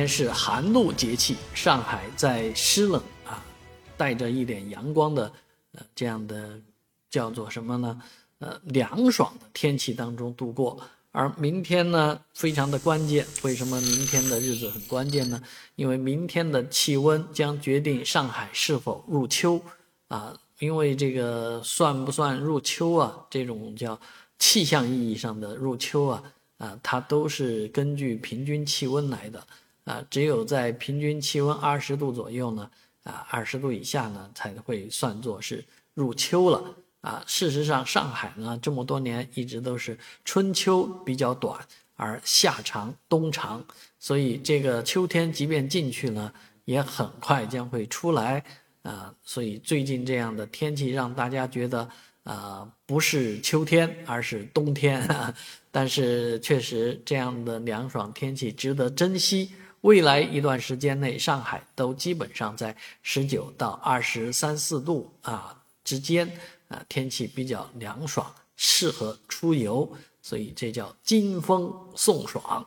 天是寒露节气，上海在湿冷啊，带着一点阳光的呃这样的叫做什么呢？呃，凉爽的天气当中度过。而明天呢，非常的关键。为什么明天的日子很关键呢？因为明天的气温将决定上海是否入秋啊。因为这个算不算入秋啊？这种叫气象意义上的入秋啊啊，它都是根据平均气温来的。啊，只有在平均气温二十度左右呢，啊，二十度以下呢，才会算作是入秋了。啊，事实上，上海呢这么多年一直都是春秋比较短，而夏长冬长，所以这个秋天即便进去呢，也很快将会出来。啊，所以最近这样的天气让大家觉得，啊，不是秋天，而是冬天。但是确实这样的凉爽天气值得珍惜。未来一段时间内，上海都基本上在十九到二十三四度啊之间啊，天气比较凉爽，适合出游，所以这叫金风送爽。